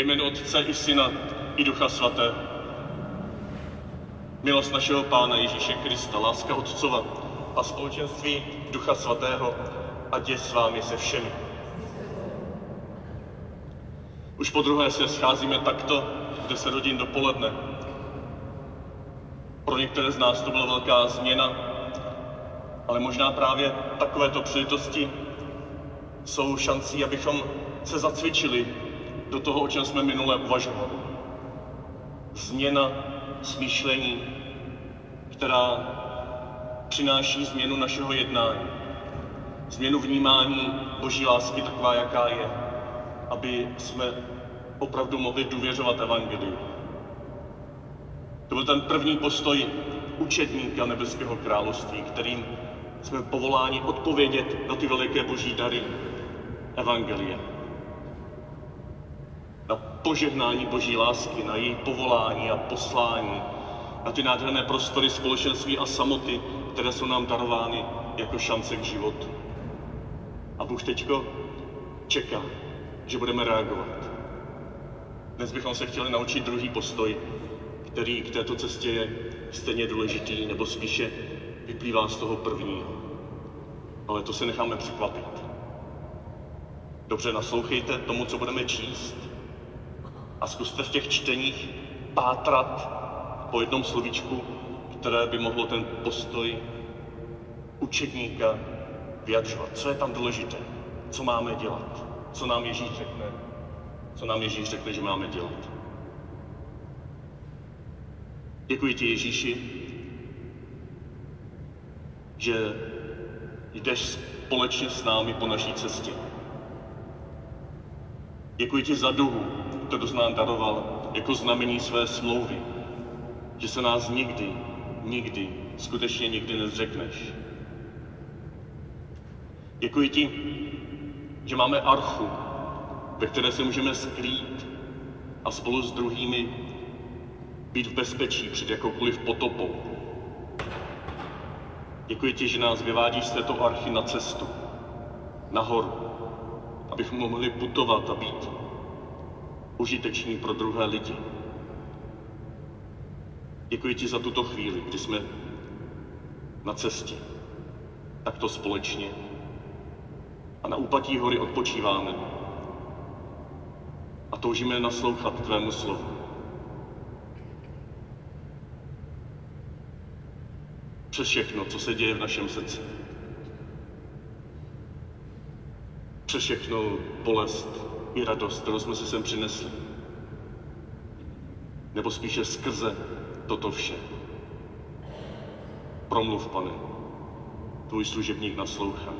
Ve jménu Otce i Syna i Ducha Svatého. Milost našeho Pána Ježíše Krista, láska Otcova a společenství Ducha Svatého, ať je s vámi se všemi. Už po druhé se scházíme takto v 10 hodin dopoledne. Pro některé z nás to byla velká změna, ale možná právě takovéto příležitosti jsou šancí, abychom se zacvičili do toho, o čem jsme minule uvažovali. Změna smýšlení, která přináší změnu našeho jednání, změnu vnímání Boží lásky taková, jaká je, aby jsme opravdu mohli důvěřovat Evangeliu. To byl ten první postoj učedníka nebeského království, kterým jsme povoláni odpovědět na ty veliké boží dary Evangelie. Na požehnání boží lásky, na její povolání a poslání, na ty nádherné prostory společenství a samoty, které jsou nám darovány jako šance k životu. A Bůh teďko čeká, že budeme reagovat. Dnes bychom se chtěli naučit druhý postoj, který k této cestě je stejně důležitý, nebo spíše vyplývá z toho prvního. Ale to se necháme překvapit. Dobře naslouchejte tomu, co budeme číst a zkuste v těch čteních pátrat po jednom slovíčku, které by mohlo ten postoj učedníka vyjadřovat. Co je tam důležité? Co máme dělat? Co nám Ježíš řekne? Co nám Ježíš řekne, že máme dělat? Děkuji ti, Ježíši, že jdeš společně s námi po naší cestě. Děkuji ti za duhu, kterou jsi nám daroval jako znamení své smlouvy, že se nás nikdy, nikdy, skutečně nikdy nezřekneš. Děkuji ti, že máme archu, ve které se můžeme skrýt a spolu s druhými být v bezpečí před jakoukoliv potopou. Děkuji ti, že nás vyvádíš z této archy na cestu, nahoru, abychom mohli putovat a být užiteční pro druhé lidi. Děkuji ti za tuto chvíli, kdy jsme na cestě, takto společně a na úpatí hory odpočíváme a toužíme naslouchat tvému slovu. Přes všechno, co se děje v našem srdci. Přes všechno bolest i radost, kterou jsme si sem přinesli. Nebo spíše skrze toto vše. Promluv, pane, tvůj služebník naslouchá.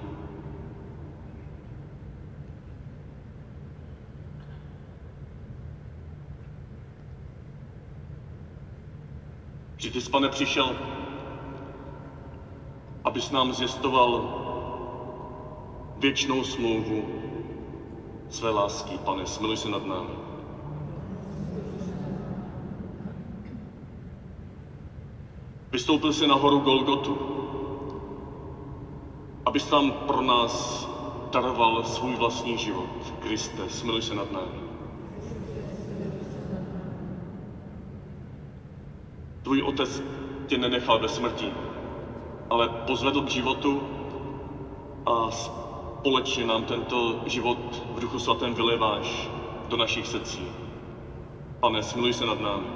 Že ty jsi, pane, přišel, abys nám zjistoval věčnou smlouvu své lásky. Pane, smiluj se nad námi. Vystoupil si nahoru Golgotu, abys tam pro nás daroval svůj vlastní život. Kriste, smiluj se nad námi. Tvůj otec tě nenechal ve smrti, ale pozvedl k životu a společně nám tento život v Duchu Svatém vyleváš do našich srdcí. Pane, smiluj se nad námi.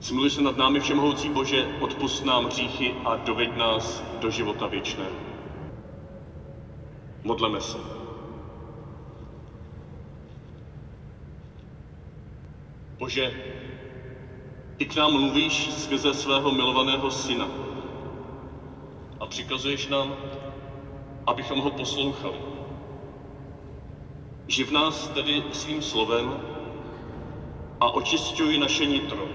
Smiluj se nad námi, Všemohoucí Bože, odpust nám hříchy a doveď nás do života věčného. Modleme se. Bože, ty k nám mluvíš skrze svého milovaného syna přikazuješ nám, abychom ho poslouchali. Živ nás tedy svým slovem a očišťuj naše nitro,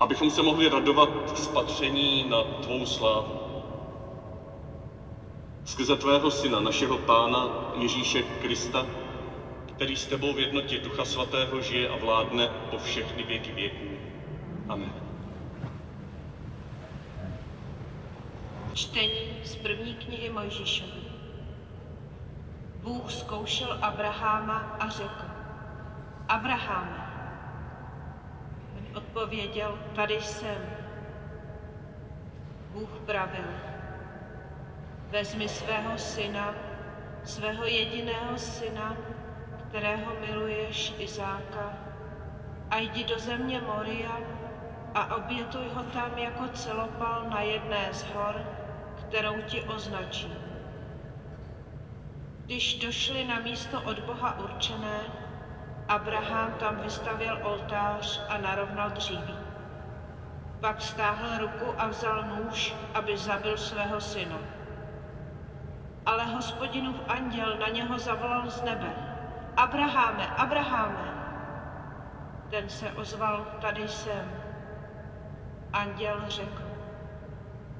abychom se mohli radovat spatření na tvou slávu. Skrze tvého syna, našeho pána Ježíše Krista, který s tebou v jednotě Ducha Svatého žije a vládne po všechny věky věků. Amen. Čtení z první knihy Mojžíšovi. Bůh zkoušel Abraháma a řekl, Abraháme. On odpověděl, tady jsem. Bůh pravil, vezmi svého syna, svého jediného syna, kterého miluješ, Izáka, a jdi do země Moria a obětuj ho tam jako celopal na jedné z hor, kterou ti označí. Když došli na místo od Boha určené, Abraham tam vystavěl oltář a narovnal dříví. Pak stáhl ruku a vzal nůž, aby zabil svého syna. Ale hospodinův anděl na něho zavolal z nebe. Abraháme, Abraháme. Ten se ozval, tady jsem. Anděl řekl,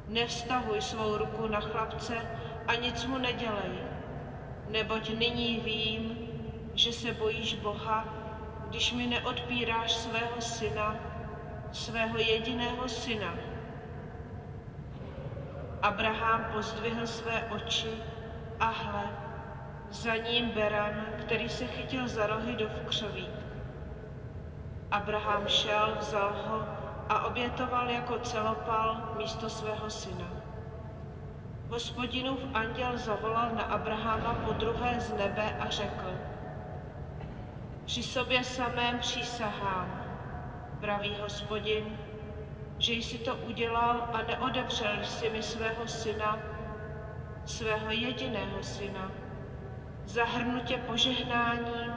nevztahuj svou ruku na chlapce a nic mu nedělej, neboť nyní vím, že se bojíš Boha, když mi neodpíráš svého syna, svého jediného syna. Abraham pozdvihl své oči a hle, za ním beran, který se chytil za rohy do vkřoví. Abraham šel, vzal ho a obětoval jako celopal místo svého syna. Hospodinův anděl zavolal na Abrahama po druhé z nebe a řekl, při sobě samém přísahám, pravý hospodin, že jsi to udělal a neodepřel jsi mi svého syna, svého jediného syna. Zahrnu tě požehnáním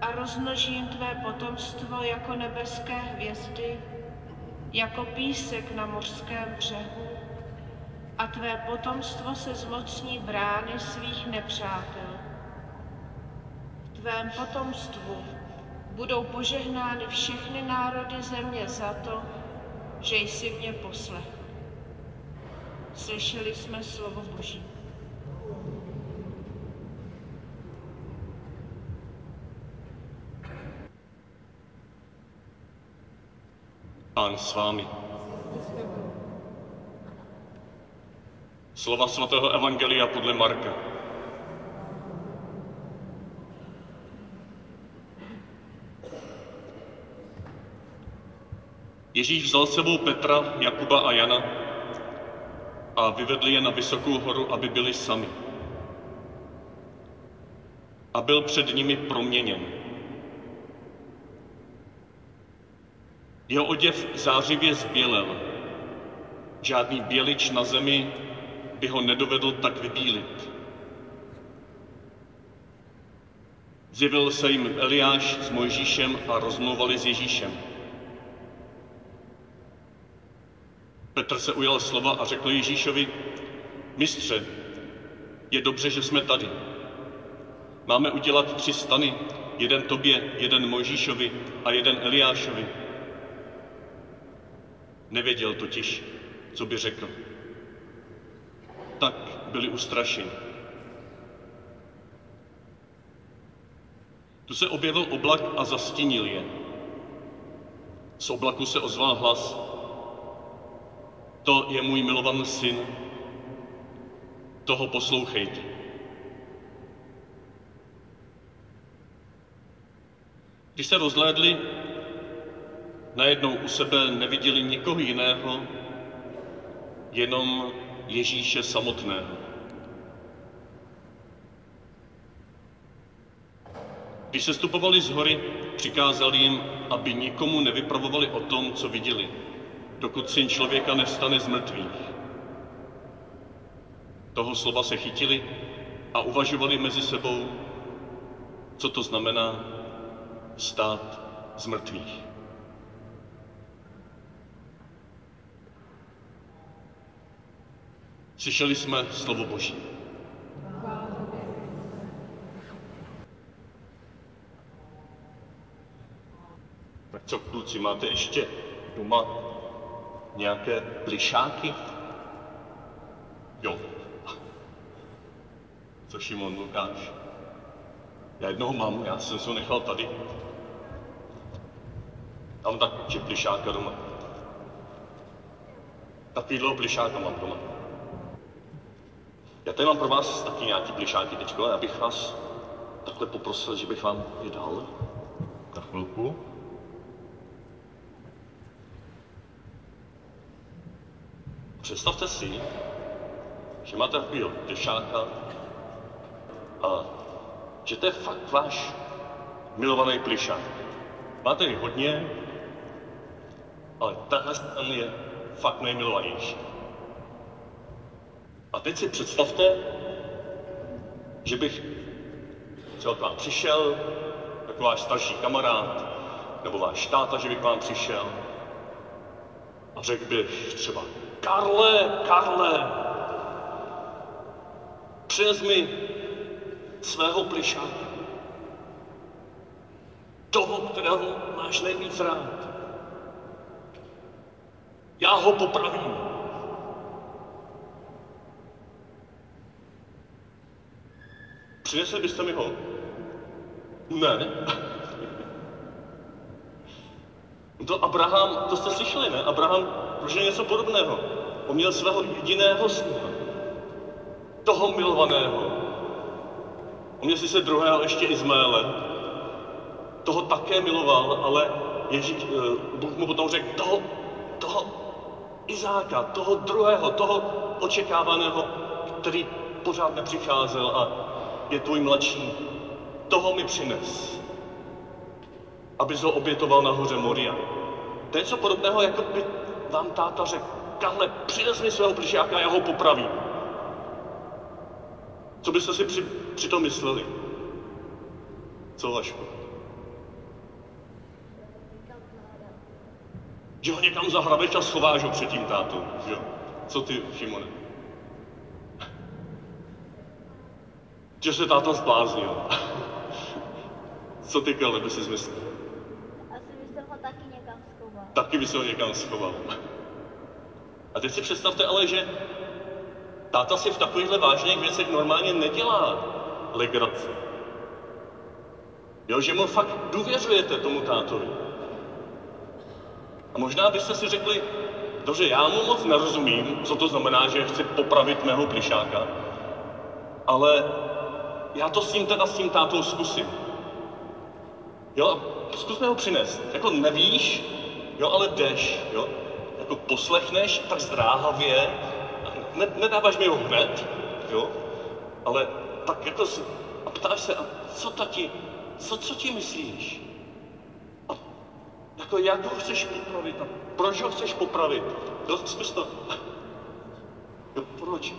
a rozmnožím tvé potomstvo jako nebeské hvězdy, jako písek na mořském břehu a tvé potomstvo se zmocní brány svých nepřátel. V tvém potomstvu budou požehnány všechny národy země za to, že jsi mě poslechl. Slyšeli jsme slovo Boží. Pán s vámi. Slova svatého Evangelia podle Marka. Ježíš vzal sebou Petra, Jakuba a Jana a vyvedli je na vysokou horu, aby byli sami. A byl před nimi proměněn. Jeho oděv zářivě zbělel. Žádný bělič na zemi by ho nedovedl tak vybílit. Zjevil se jim Eliáš s Mojžíšem a rozmluvali s Ježíšem. Petr se ujal slova a řekl Ježíšovi, mistře, je dobře, že jsme tady. Máme udělat tři stany, jeden tobě, jeden Mojžíšovi a jeden Eliášovi. Nevěděl totiž, co by řekl. Tak byli ustrašeni. Tu se objevil oblak a zastínil je. Z oblaku se ozval hlas. To je můj milovaný syn. Toho poslouchejte. Když se rozhlédli, najednou u sebe neviděli nikoho jiného, jenom Ježíše samotného. Když se stupovali z hory, přikázal jim, aby nikomu nevypravovali o tom, co viděli, dokud syn člověka nevstane z mrtvých. Toho slova se chytili a uvažovali mezi sebou, co to znamená stát z mrtvých. Slyšeli jsme slovo Boží. Tak co, kluci, máte ještě doma nějaké plišáky? Jo. Co Šimon Lukáš? Já jednoho mám, já jsem se ho nechal tady. Tam tak plišáka doma. Takovýhle plišáka mám doma. Já tady mám pro vás taky nějaký plišáky teďko, já bych vás takhle poprosil, že bych vám je dal na chvilku. Představte si, že máte takovýho plišáka a že to je fakt váš milovaný plišák. Máte jich hodně, ale ten je fakt nejmilovanější. A teď si představte, že bych třeba k vám přišel, jako váš starší kamarád, nebo váš táta, že bych k vám přišel a řekl bych třeba, Karle, Karle, přines mi svého plišáka. Toho, kterého máš nejvíc rád. Já ho popravím. Přinesli byste mi ho? Ne. To Abraham, to jste slyšeli, ne? Abraham prožil něco podobného. On měl svého jediného syna. Toho milovaného. On měl sice druhého ještě Izmaele. Toho také miloval, ale Ježíš, eh, Bůh mu potom řekl, toho, toho Izáka, toho druhého, toho očekávaného, který pořád nepřicházel a je tvůj mladší, toho mi přines, aby ho obětoval na hoře Moria. To je něco podobného, jako by vám táta řekl, Karle, přines mi svého plišáka a já ho popravím. Co byste si při, při tom mysleli? Co, Vašku? Že ho někam zahrabeš a schováš ho před tím tátou, že jo? Co ty, Šimone? Že se táta zbláznil. Co ty, Karle, by si myslel? Asi bych ho taky někam schoval. Taky by se ho někam schoval. A teď si představte ale, že táta si v takovýchhle vážných věcech normálně nedělá legraci. Jo, že mu fakt důvěřujete tomu tátovi. A možná byste si řekli, dobře, já mu moc nerozumím, co to znamená, že chci popravit mého plišáka, ale já to s tím teda s tím tátou zkusím. Jo, zkusme ho přinést. Jako nevíš, jo, ale jdeš, jo. Jako poslechneš tak zdráhavě, ne, nedáváš mi ho hned, jo, ale tak jako si, a ptáš se, a co tati, co, co ti myslíš? A jako jak ho chceš popravit a proč ho chceš popravit? Jo, zkus to. Jo, proč?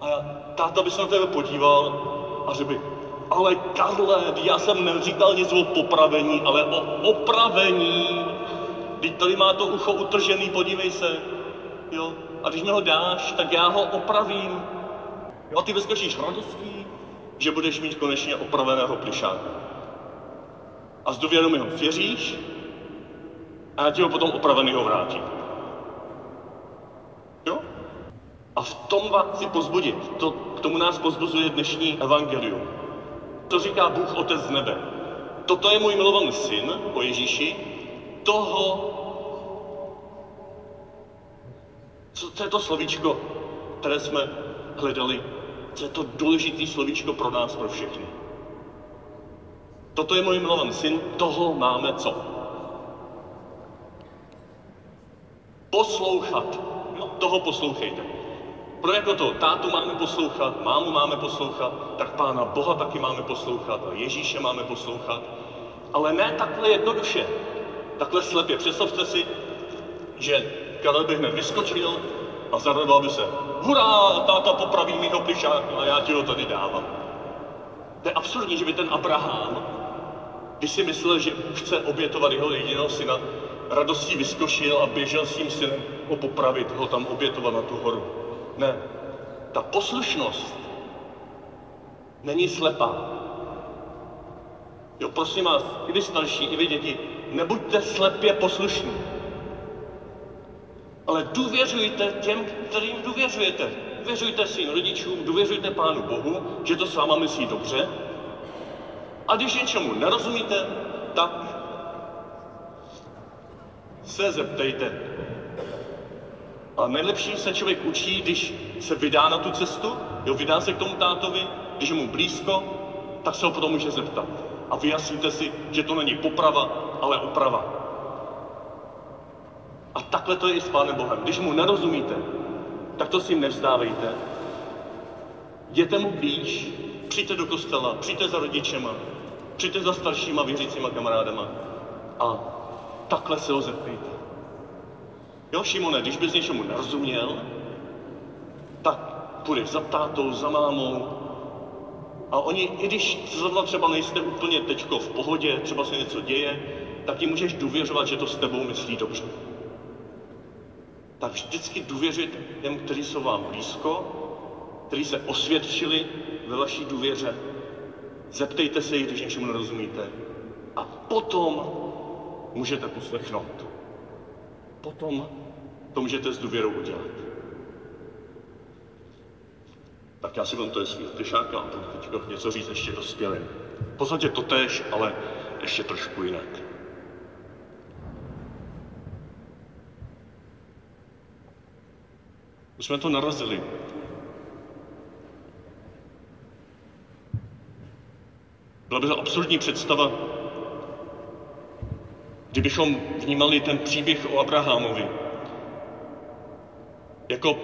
A já, táta by se na tebe podíval a řekl by, ale Karle, já jsem neříkal nic o popravení, ale o opravení. Teď tady má to ucho utržený, podívej se. Jo? A když mi ho dáš, tak já ho opravím. A ty vyskočíš radostí, že budeš mít konečně opraveného plišáka. A s důvěrou mi ho věříš a já ti ho potom opravenýho vrátím. Jo? A v tom vás chci pozbudit. To, k tomu nás pozbuzuje dnešní evangelium. To říká Bůh Otec z nebe. Toto je můj milovaný syn, o Ježíši, toho, co to je to slovíčko, které jsme hledali, co je to důležité slovíčko pro nás, pro všechny. Toto je můj milovaný syn, toho máme co? Poslouchat. No, toho poslouchejte. Pro jako to tátu máme poslouchat, mámu máme poslouchat, tak Pána Boha taky máme poslouchat a Ježíše máme poslouchat. Ale ne takhle jednoduše, takhle slepě. Představte si, že Karel by hned vyskočil a zaradoval by se, hurá, táta popraví mýho plišáka a já ti ho tady dávám. To je absurdní, že by ten Abraham, když si myslel, že chce obětovat jeho jediného syna, radostí vyskočil a běžel s tím synem ho popravit, ho tam obětovat na tu horu. Ne, ta poslušnost není slepá. Jo, prosím vás, i vy starší, i vy děti, nebuďte slepě poslušní. Ale důvěřujte těm, kterým důvěřujete. Důvěřujte svým rodičům, důvěřujte Pánu Bohu, že to s váma myslí dobře. A když něčemu nerozumíte, tak se zeptejte. A nejlepší se člověk učí, když se vydá na tu cestu, jo, vydá se k tomu tátovi, když je mu blízko, tak se ho potom může zeptat. A vyjasníte si, že to není poprava, ale oprava. A takhle to je i s Pánem Bohem. Když mu nerozumíte, tak to si nevzdávejte. Jděte mu blíž, přijďte do kostela, přijďte za rodičema, přijďte za staršíma věřícíma kamarádama a takhle se ho zeptejte. Jo, Šimone, když bys něčemu nerozuměl, tak půjdeš za tátou, za mámou a oni, i když zrovna třeba nejste úplně teďko v pohodě, třeba se něco děje, tak jim můžeš důvěřovat, že to s tebou myslí dobře. Tak vždycky důvěřit těm, kteří jsou vám blízko, kteří se osvědčili ve vaší důvěře. Zeptejte se jich, když něčemu nerozumíte. A potom můžete poslechnout. Potom to můžete s důvěrou udělat. Tak já si vám to je svých plišáka a budu teď něco říct ještě dospělým. V podstatě to tež, ale ještě trošku jinak. Už jsme to narazili. Byla by to absurdní představa, kdybychom vnímali ten příběh o Abrahamovi jako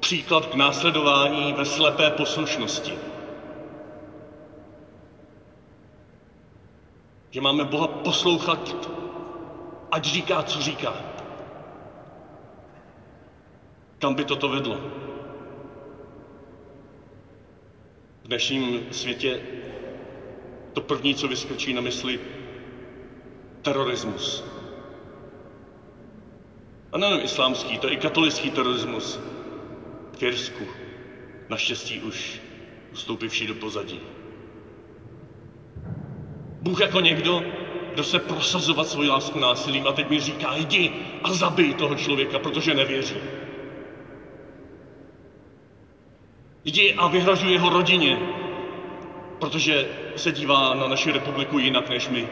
příklad k následování ve slepé poslušnosti. Že máme Boha poslouchat, ať říká, co říká. Kam by toto vedlo? V dnešním světě to první, co vyskočí na mysli, terorismus. A nejen islámský, to je i katolický terorismus v Irsku. Naštěstí už ustoupivší do pozadí. Bůh jako někdo, kdo se prosazovat svoji lásku násilím a teď mi říká, jdi a zabij toho člověka, protože nevěří. Jdi a vyhrožuj jeho rodině, protože se dívá na naši republiku jinak než my.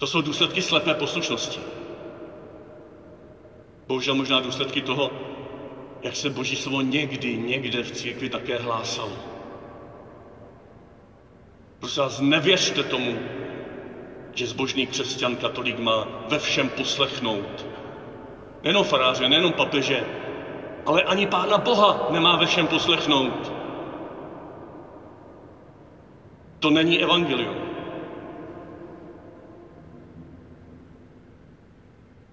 To jsou důsledky slepé poslušnosti. Bohužel možná důsledky toho, jak se Boží slovo někdy, někde v církvi také hlásalo. Prosím vás, nevěřte tomu, že zbožný křesťan katolik má ve všem poslechnout. Nejenom faráře, nejenom papeže, ale ani Pána Boha nemá ve všem poslechnout. To není evangelium.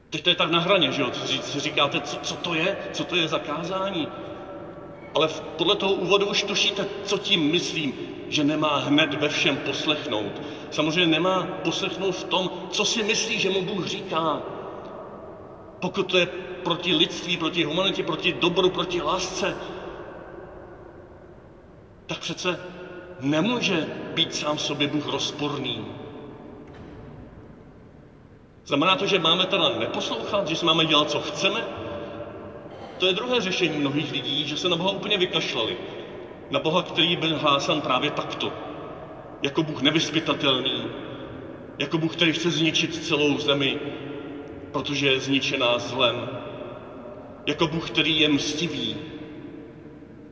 Teď to je tak na hraně, že jo? Si říkáte, co, co to je? Co to je zakázání? Ale podle toho úvodu už tušíte, co tím myslím, že nemá hned ve všem poslechnout. Samozřejmě nemá poslechnout v tom, co si myslí, že mu Bůh říká. Pokud to je proti lidství, proti humanitě, proti dobru, proti lásce, tak přece nemůže být sám sobě Bůh rozporný. Znamená to, že máme teda neposlouchat, že si máme dělat, co chceme? To je druhé řešení mnohých lidí, že se na Boha úplně vykašlali. Na Boha, který byl hlásan právě takto. Jako Bůh nevyspytatelný, jako Bůh, který chce zničit celou zemi, protože je zničená zlem. Jako Bůh, který je mstivý.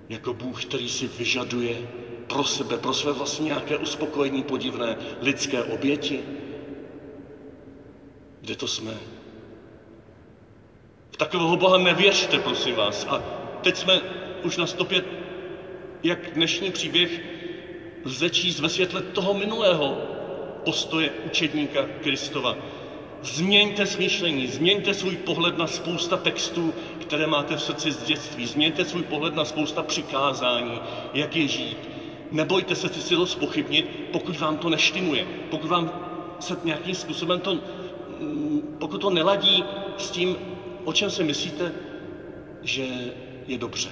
Jako Bůh, který si vyžaduje pro sebe, pro své vlastní nějaké uspokojení podivné lidské oběti. Kde to jsme? V takového Boha nevěřte, prosím vás. A teď jsme už na stopě, jak dnešní příběh lze číst ve světle toho minulého postoje učedníka Kristova. Změňte smýšlení, změňte svůj pohled na spousta textů, které máte v srdci z dětství. Změňte svůj pohled na spousta přikázání, jak je žít. Nebojte se si to spochybnit, pokud vám to neštimuje, pokud vám se nějakým způsobem to, pokud to neladí s tím, o čem si myslíte, že je dobře.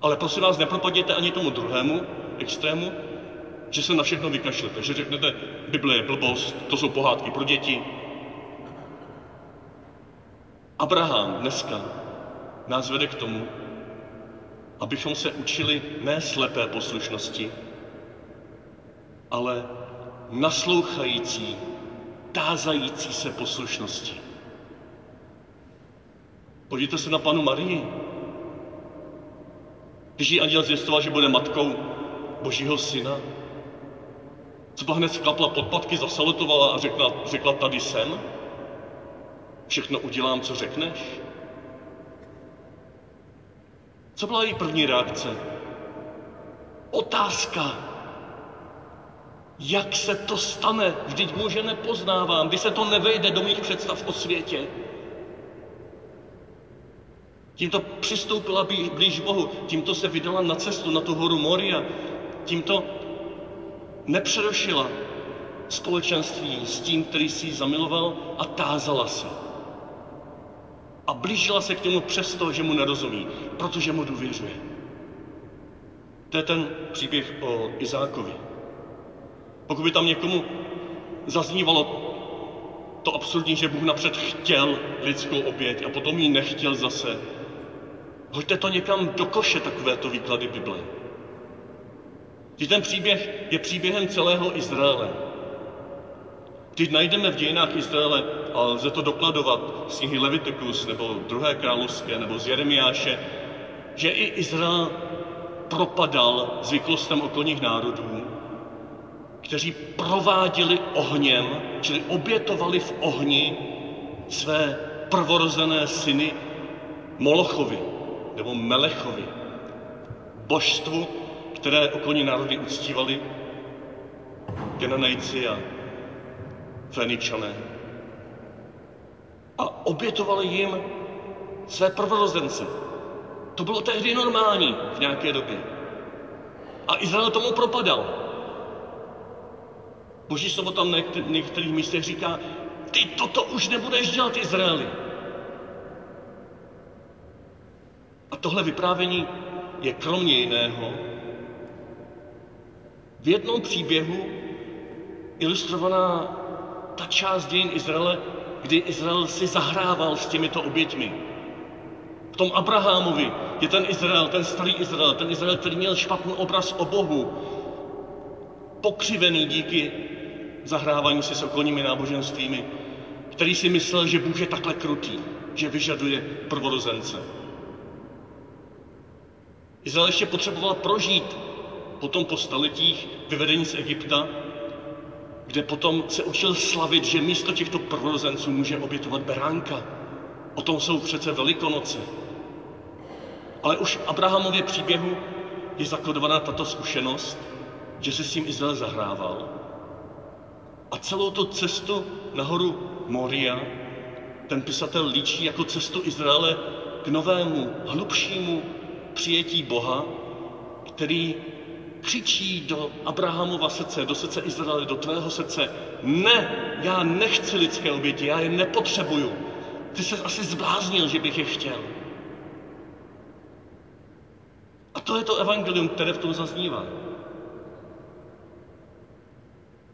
Ale prosím vás, nepropadněte ani tomu druhému extrému, že se na všechno vykašlete, že řeknete, Bible je blbost, to jsou pohádky pro děti. Abraham dneska nás vede k tomu, abychom se učili ne slepé poslušnosti, ale naslouchající tázající se poslušnosti. Podívejte se na panu Marii. Když jí anděl zvěstoval, že bude matkou božího syna, co pak hned sklapla podpatky, zasalutovala a řekla, řekla tady jsem? Všechno udělám, co řekneš? Co byla její první reakce? Otázka. Jak se to stane? Vždyť muže nepoznávám, když se to nevejde do mých představ o světě. Tímto přistoupila blíž Bohu, tímto se vydala na cestu na tu horu Moria, tímto nepřerušila společenství s tím, který si ji zamiloval a tázala se. A blížila se k němu přesto, že mu nerozumí, protože mu důvěřuje. To je ten příběh o Izákovi. Pokud by tam někomu zaznívalo to absurdní, že Bůh napřed chtěl lidskou oběť a potom ji nechtěl zase, hoďte to někam do koše, takovéto výklady Bible. Když ten příběh je příběhem celého Izraele. Když najdeme v dějinách Izraele, a lze to dokladovat z knihy Levitikus, nebo druhé královské, nebo z Jeremiáše, že i Izrael propadal zvyklostem okolních národů, kteří prováděli ohněm, čili obětovali v ohni své prvorozené syny Molochovi nebo Melechovi, božstvu, které okolní národy uctívali, Genanejci a Feničané. A obětovali jim své prvorozence. To bylo tehdy normální v nějaké době. A Izrael tomu propadal. Boží slovo tam na některých místech říká, ty toto už nebudeš dělat Izraeli. A tohle vyprávění je kromě jiného v jednom příběhu ilustrovaná ta část dějin Izraele, kdy Izrael si zahrával s těmito oběťmi. V tom Abrahamovi je ten Izrael, ten starý Izrael, ten Izrael, který měl špatný obraz o Bohu, pokřivený díky zahrávání si s okolními náboženstvími, který si myslel, že Bůh je takhle krutý, že vyžaduje prvorozence. Izrael ještě potřeboval prožít potom po staletích vyvedení z Egypta, kde potom se učil slavit, že místo těchto prvorozenců může obětovat beránka. O tom jsou přece velikonoce. Ale už v Abrahamově příběhu je zakodovaná tato zkušenost, že se s tím Izrael zahrával. A celou tu cestu nahoru Moria ten pisatel líčí jako cestu Izraele k novému, hlubšímu přijetí Boha, který křičí do Abrahamova srdce, do srdce Izraele, do tvého srdce, ne, já nechci lidské oběti, já je nepotřebuju. Ty se asi zbláznil, že bych je chtěl. A to je to evangelium, které v tom zaznívá.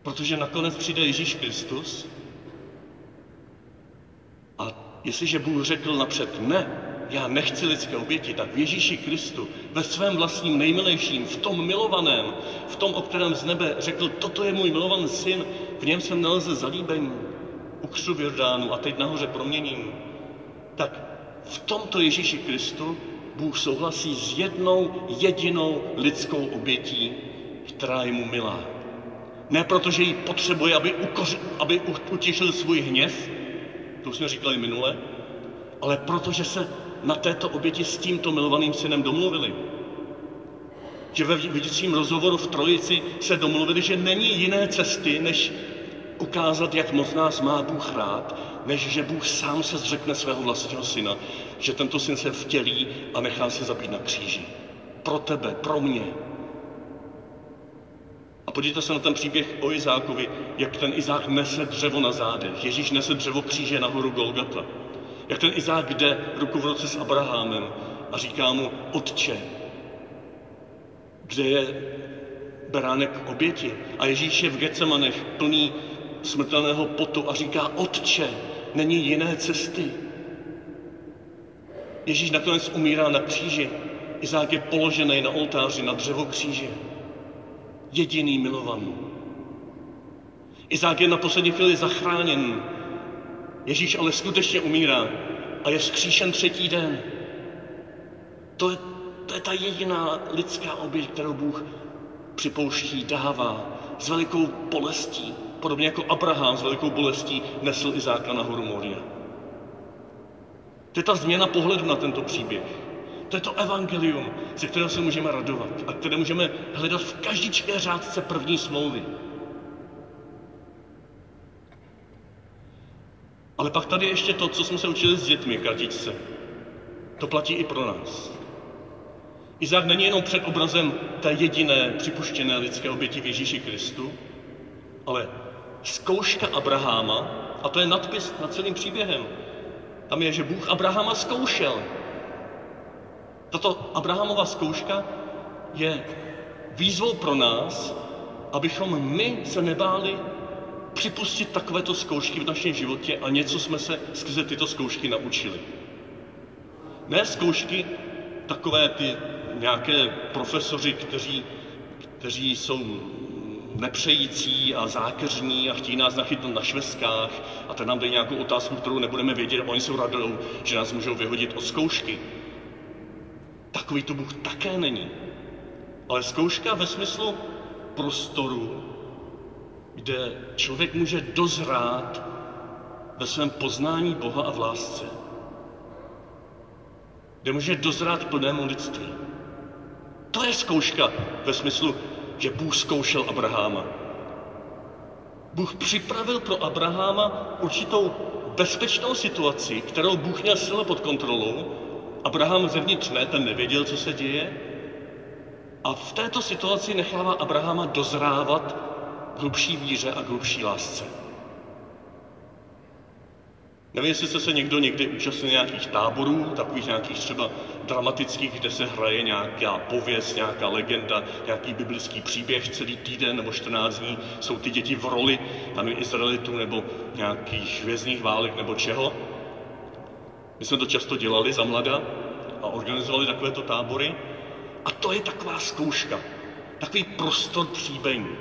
Protože nakonec přijde Ježíš Kristus a jestliže Bůh řekl napřed ne, já nechci lidské oběti, tak v Ježíši Kristu, ve svém vlastním nejmilejším, v tom milovaném, v tom, o kterém z nebe řekl, toto je můj milovaný syn, v něm jsem nalezl zalíbení, u křu v Jordánu a teď nahoře proměním, tak v tomto Ježíši Kristu Bůh souhlasí s jednou jedinou lidskou obětí, která je mu milá. Ne proto, že ji potřebuje, aby, ukoř, aby utišil svůj hněv, to už jsme říkali minule, ale protože se na této oběti s tímto milovaným synem domluvili. Že ve vidícím rozhovoru v Trojici se domluvili, že není jiné cesty, než ukázat, jak moc nás má Bůh rád, než že Bůh sám se zřekne svého vlastního syna, že tento syn se vtělí a nechá se zabít na kříži. Pro tebe, pro mě. Podívejte se na ten příběh o Izákovi, jak ten Izák nese dřevo na zádech. Ježíš nese dřevo kříže nahoru Golgata. Jak ten Izák jde ruku v ruce s Abrahamem a říká mu, otče, kde je beránek oběti? A Ježíš je v Getsemanech plný smrtelného potu a říká, otče, není jiné cesty. Ježíš nakonec umírá na kříži. Izák je položený na oltáři na dřevo kříže. Jediný milovaný. Izák je na poslední chvíli zachráněn. Ježíš ale skutečně umírá a je vzkříšen třetí den. To je, to je ta jediná lidská oběť, kterou Bůh připouští, dává s velikou bolestí, podobně jako Abraham s velikou bolestí nesl Izáka na horu Moria. To je ta změna pohledu na tento příběh. To je to evangelium, ze kterého se můžeme radovat a které můžeme hledat v každičké řádce první smlouvy. Ale pak tady ještě to, co jsme se učili s dětmi, kratičce. To platí i pro nás. Izák není jenom před obrazem té jediné připuštěné lidské oběti v Ježíši Kristu, ale zkouška Abraháma, a to je nadpis nad celým příběhem. Tam je, že Bůh Abrahama zkoušel. Tato Abrahamova zkouška je výzvou pro nás, abychom my se nebáli připustit takovéto zkoušky v našem životě a něco jsme se skrze tyto zkoušky naučili. Ne zkoušky takové ty nějaké profesoři, kteří, kteří jsou nepřející a zákeřní a chtějí nás nachytnout na šveskách a ten nám dají nějakou otázku, kterou nebudeme vědět a oni jsou radou, že nás můžou vyhodit od zkoušky. Takový to Bůh také není. Ale zkouška ve smyslu prostoru, kde člověk může dozrát ve svém poznání Boha a v lásce. Kde může dozrát plnému lidství. To je zkouška ve smyslu, že Bůh zkoušel Abraháma. Bůh připravil pro Abraháma určitou bezpečnou situaci, kterou Bůh měl silně pod kontrolou. Abraham zevnitř ne, ten nevěděl, co se děje. A v této situaci nechává Abrahama dozrávat hlubší víře a hlubší lásce. Nevím, jestli jste se někdo někdy účastnil nějakých táborů, takových nějakých třeba dramatických, kde se hraje nějaká pověst, nějaká legenda, nějaký biblický příběh celý týden nebo 14 dní, jsou ty děti v roli tam Izraelitů nebo nějakých hvězdných válek nebo čeho. My jsme to často dělali za mlada a organizovali takovéto tábory. A to je taková zkouška, takový prostor příbění,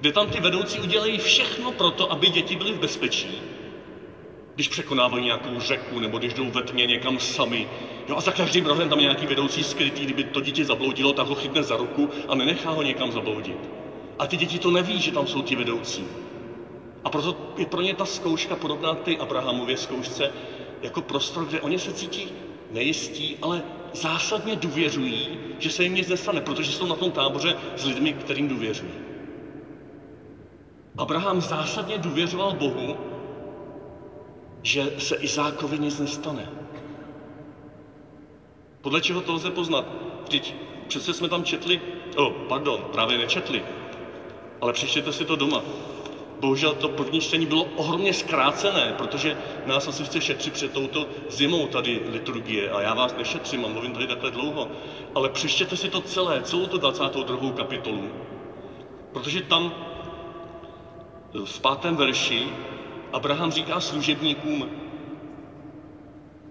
kde tam ty vedoucí udělají všechno pro to, aby děti byly v bezpečí, když překonávají nějakou řeku, nebo když jdou ve tmě někam sami. Jo, a za každým rohem tam je nějaký vedoucí skrytý, kdyby to dítě zabloudilo, tak ho chytne za ruku a nenechá ho někam zabloudit. A ty děti to neví, že tam jsou ti vedoucí. A proto je pro ně ta zkouška podobná té Abrahamově zkoušce, jako prostor, kde oni se cítí nejistí, ale zásadně důvěřují, že se jim nic nestane, protože jsou na tom táboře s lidmi, kterým důvěřují. Abraham zásadně důvěřoval Bohu, že se Izákovi nic nestane. Podle čeho to lze poznat? Vždyť přece jsme tam četli, oh, pardon, právě nečetli, ale přečtěte si to doma. Bohužel to první čtení bylo ohromně zkrácené, protože nás asi chce šetřit před touto zimou tady liturgie a já vás nešetřím a mluvím tady takhle dlouho. Ale přečtěte si to celé, celou tu 22. kapitolu, protože tam v pátém verši Abraham říká služebníkům,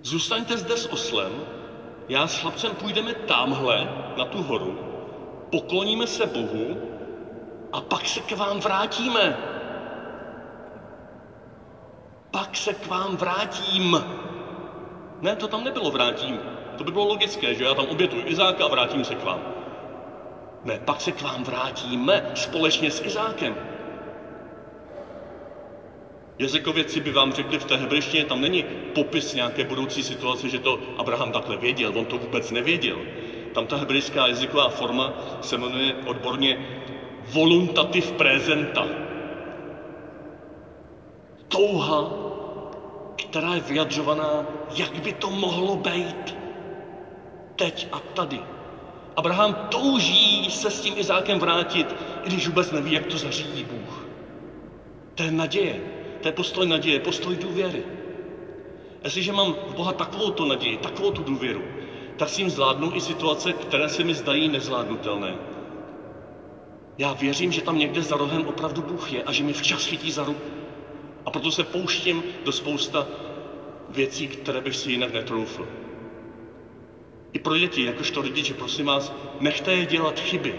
zůstaňte zde s oslem, já s chlapcem půjdeme tamhle na tu horu, pokloníme se Bohu a pak se k vám vrátíme. Pak se k vám vrátím. Ne, to tam nebylo vrátím. To by bylo logické, že já tam obětuji Izáka a vrátím se k vám. Ne, pak se k vám vrátíme společně s Izákem. Jazykovědci by vám řekli v té hebrejštině, tam není popis nějaké budoucí situace, že to Abraham takhle věděl, on to vůbec nevěděl. Tam ta hebrejská jazyková forma se jmenuje odborně voluntativ presenta. Touha, která je vyjadřovaná, jak by to mohlo být teď a tady. Abraham touží se s tím Izákem vrátit, i když vůbec neví, jak to zařídí Bůh. To je naděje. To je postoj naděje, postoj důvěry. Jestliže mám v Boha takovou tu naději, takovou tu důvěru, tak s ním zvládnu i situace, které se mi zdají nezvládnutelné. Já věřím, že tam někde za rohem opravdu Bůh je a že mi včas chytí za ruku. A proto se pouštím do spousta věcí, které bych si jinak netroufl. I pro děti, jakožto rodiče, prosím vás, nechte je dělat chyby.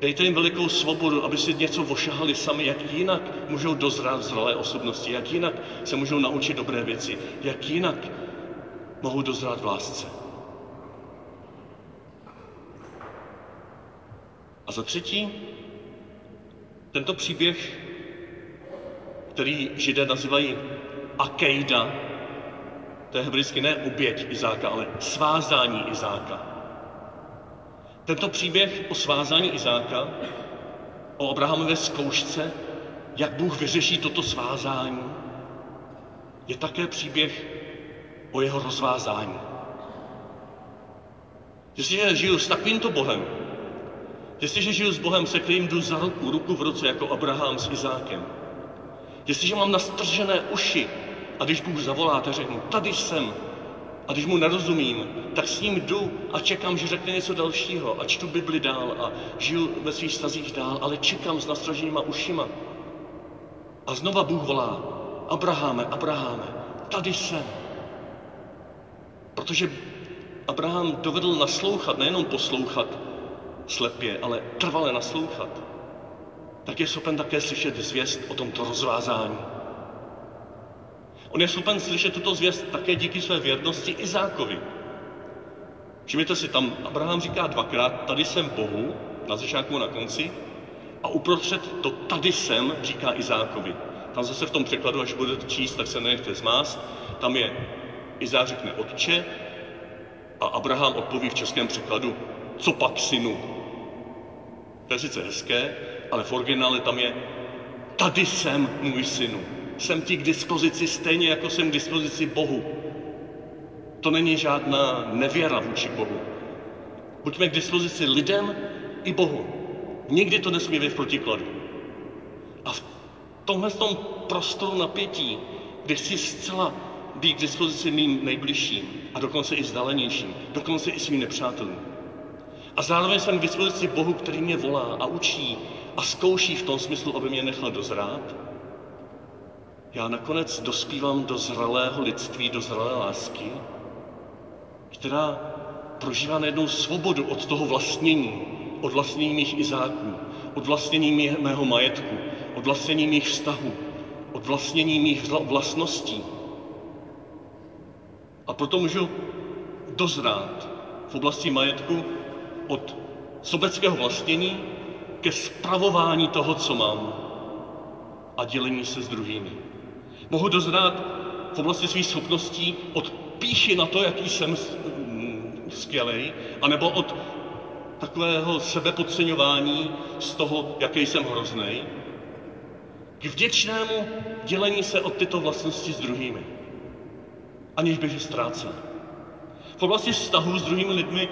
Dejte jim velikou svobodu, aby si něco ošahali sami, jak jinak můžou dozrát zralé osobnosti, jak jinak se můžou naučit dobré věci, jak jinak mohou dozrát v lásce. A za třetí, tento příběh, který židé nazývají Akejda, to je hebrejsky ne oběť Izáka, ale svázání Izáka. Tento příběh o svázání Izáka, o Abrahamové zkoušce, jak Bůh vyřeší toto svázání, je také příběh o jeho rozvázání. Jestliže žiju s takovýmto Bohem, jestliže žiju s Bohem, se kterým jdu za ruku, ruku v ruce, jako Abraham s Izákem, jestliže mám nastržené uši a když Bůh zavolá, tak řeknu, tady jsem, a když mu nerozumím, tak s ním jdu a čekám, že řekne něco dalšího a čtu Bibli dál a žiju ve svých stazích dál, ale čekám s nastraženýma ušima. A znova Bůh volá, Abraháme, Abraháme, tady jsem. Protože Abraham dovedl naslouchat, nejenom poslouchat slepě, ale trvale naslouchat, tak je schopen také slyšet zvěst o tomto rozvázání. On je schopen slyšet tuto zvěst také díky své věrnosti Izákovi. Všimněte si, tam Abraham říká dvakrát, tady jsem Bohu, na začátku a na konci, a uprostřed to tady jsem říká Izákovi. Tam zase v tom překladu, až budete číst, tak se nenechte zmást, tam je Izák řekne otče a Abraham odpoví v českém překladu, co pak synu. To je sice hezké, ale v originále tam je, tady jsem můj synu jsem ti k dispozici stejně, jako jsem k dispozici Bohu. To není žádná nevěra vůči Bohu. Buďme k dispozici lidem i Bohu. Nikdy to nesmí být v protikladu. A v tomhle tom prostoru napětí, kdy chci zcela být k dispozici mým nejbližším a dokonce i vzdálenějším, dokonce i svým nepřátelům. A zároveň jsem k dispozici Bohu, který mě volá a učí a zkouší v tom smyslu, aby mě nechal dozrát, já nakonec dospívám do zralého lidství, do zralé lásky, která prožívá najednou svobodu od toho vlastnění, od vlastnění mých izáků, od vlastnění mého majetku, od vlastnění mých vztahů, od vlastnění mých vlastností. A proto můžu dozrát v oblasti majetku od sobeckého vlastnění ke spravování toho, co mám a dělení se s druhými. Mohu dozrát v oblasti svých schopností od píchy na to, jaký jsem mm, skvělý, anebo od takového sebepodceňování z toho, jaký jsem hrozný, k vděčnému dělení se od tyto vlastnosti s druhými, aniž bych je ztrácel. V oblasti vztahu s druhými lidmi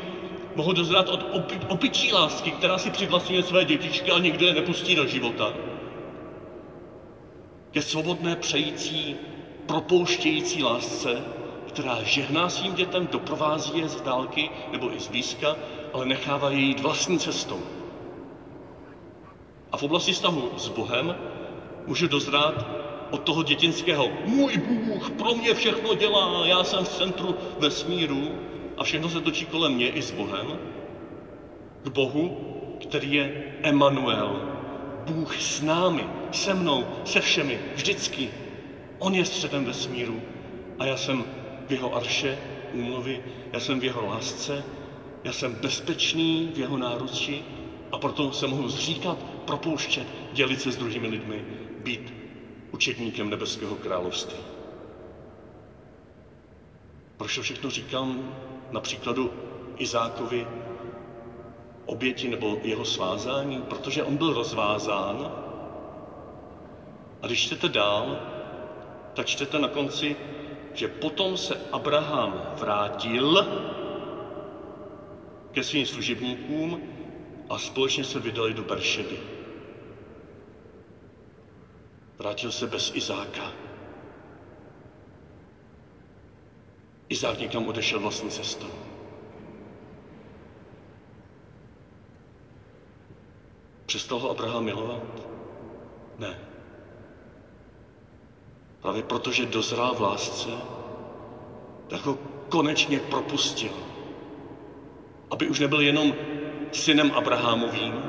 mohu dozrát od opi- opičí lásky, která si přivlastňuje své dětičky a nikdo je nepustí do života, ke svobodné přející, propouštějící lásce, která žehná svým dětem, doprovází je z dálky nebo i z blízka, ale nechává je jít vlastní cestou. A v oblasti vztahu s Bohem můžu dozrát od toho dětinského můj Bůh pro mě všechno dělá, já jsem v centru vesmíru a všechno se točí kolem mě i s Bohem, k Bohu, který je Emanuel, Bůh s námi, se mnou, se všemi, vždycky. On je středem vesmíru a já jsem v jeho arše úmluvy, já jsem v jeho lásce, já jsem bezpečný v jeho náručí a proto se mohu zříkat, propouštět, dělit se s druhými lidmi, být učedníkem nebeského království. Proč to všechno říkám na příkladu Izákovi oběti nebo jeho svázání? Protože on byl rozvázán. A když čtete dál, tak čtete na konci, že potom se Abraham vrátil ke svým služebníkům a společně se vydali do Beršeby. Vrátil se bez Izáka. Izák někam odešel vlastní cestou. Přestal ho Abraham milovat? Ne. Právě protože dozrál v lásce, tak ho konečně propustil. Aby už nebyl jenom synem Abrahamovým,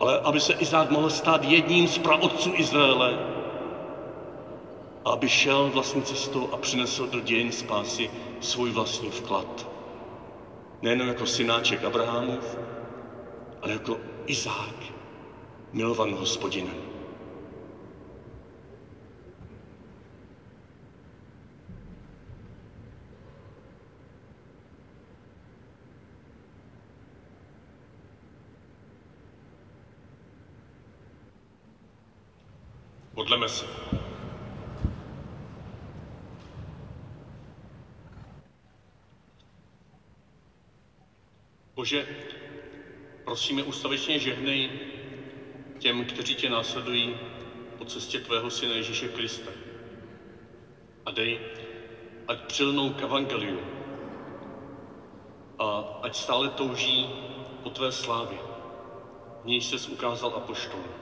ale aby se Izák mohl stát jedním z praotců Izraele, aby šel vlastní cestou a přinesl do dějin spásy svůj vlastní vklad. Nejenom jako synáček Abrahamův, ale jako Izák, milovaný hospodinem. Modleme se. Bože, prosíme ustavičně žehnej těm, kteří tě následují po cestě tvého syna Ježíše Krista. A dej, ať přilnou k evangeliu a ať stále touží po tvé slávě. V níž ses ukázal apoštolům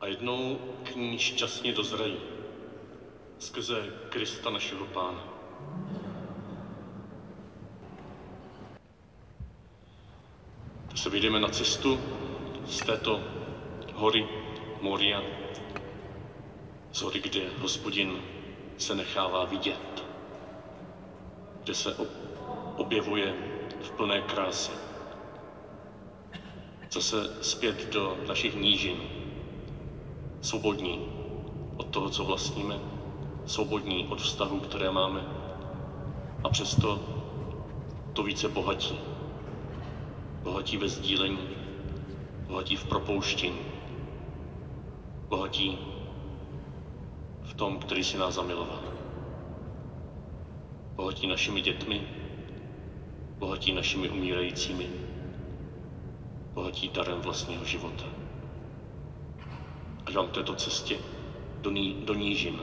a jednou k ní šťastně dozrají skrze Krista našeho Pána. Se vyjdeme na cestu z této hory Moria, z hory, kde hospodin se nechává vidět, kde se objevuje v plné kráse. Zase zpět do našich nížin, svobodní od toho, co vlastníme, svobodní od vztahů, které máme a přesto to více bohatí. Bohatí ve sdílení, bohatí v propouštění, bohatí v tom, který si nás zamiloval. Bohatí našimi dětmi, bohatí našimi umírajícími, bohatí darem vlastního života ať vám této cestě do, ní, do nížin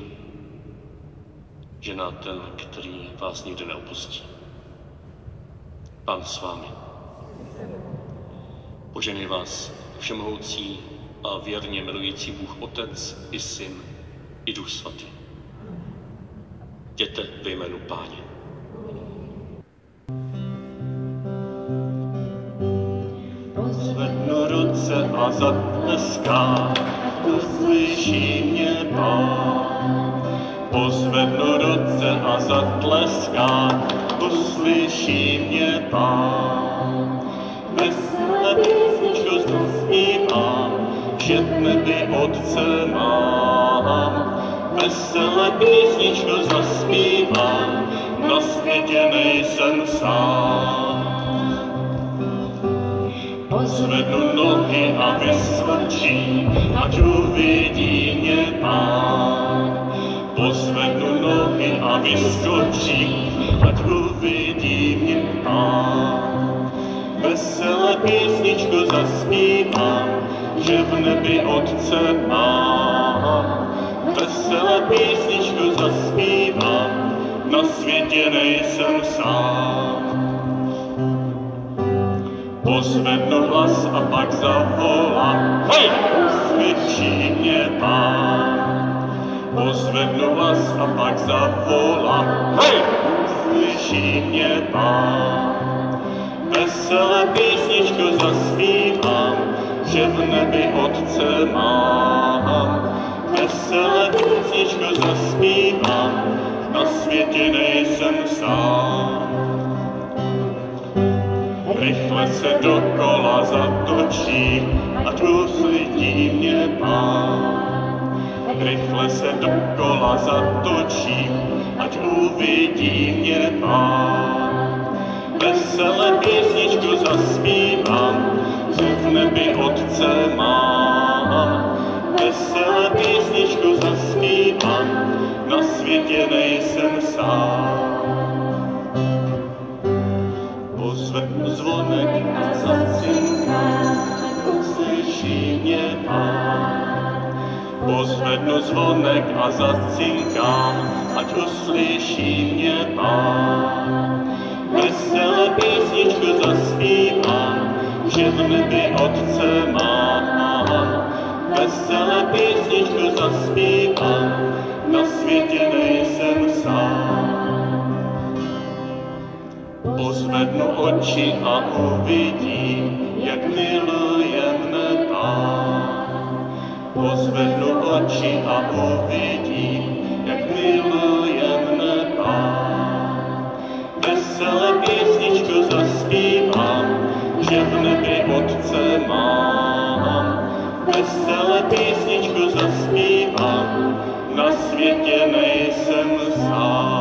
žena ten, který vás nikdy neopustí. Pán s vámi. Poženej vás všemohoucí a věrně milující Bůh Otec i Syn i Duch Svatý. Jděte ve jménu Páně. Zvednu ruce a zatleskám, uslyší mě Pán. Pozvednu ruce a zatleskám, uslyší mě Pán. Že v nebi Otce mám. Veselé písničku zaspívám, na světě nejsem sám. Pozvednu nohy a vyskočím, ať uvidí mě pán. Pozvednu nohy a vyskočím, ať uvidí mě pán. Veselé písničku zaspívám, že v nebi Otce mám. Veselé písničku zaspívám, na světě nejsem sám. Pozvednu hlas a pak zavolám, hej, usvědčí mě pán. Pozvednu hlas a pak zavolám, hej, uslyší mě pán. Veselé písničku zaspívám, že v nebi Otce mám. Veselé písničku zaspívám, na světě nejsem sám. Rychle se dokola zatočí, ať uslidí mě pán. Rychle se dokola zatočí, ať uvidí mě pán. Veselé písničku zaspívám, nebi Otce mám. Veselé písničku zaspívám, na světě nejsem sám. Pozvednu zvonek a zacinkám, uslyší mě pán. Pozvednu zvonek a zacinkám, ať uslyší mě pán. Veselé písničku zaspívám, že v nebi Otce mám. Veselé písničku zaspívám, na světě nejsem sám. Pozvednu oči a uvidím, jak miluje mne pozvednu oči a uvidím, jak miluje mne Pán. Vesele písničku zaspívám, že v Otce mám. Vesele písničku zaspívám, na světě nejsem sám.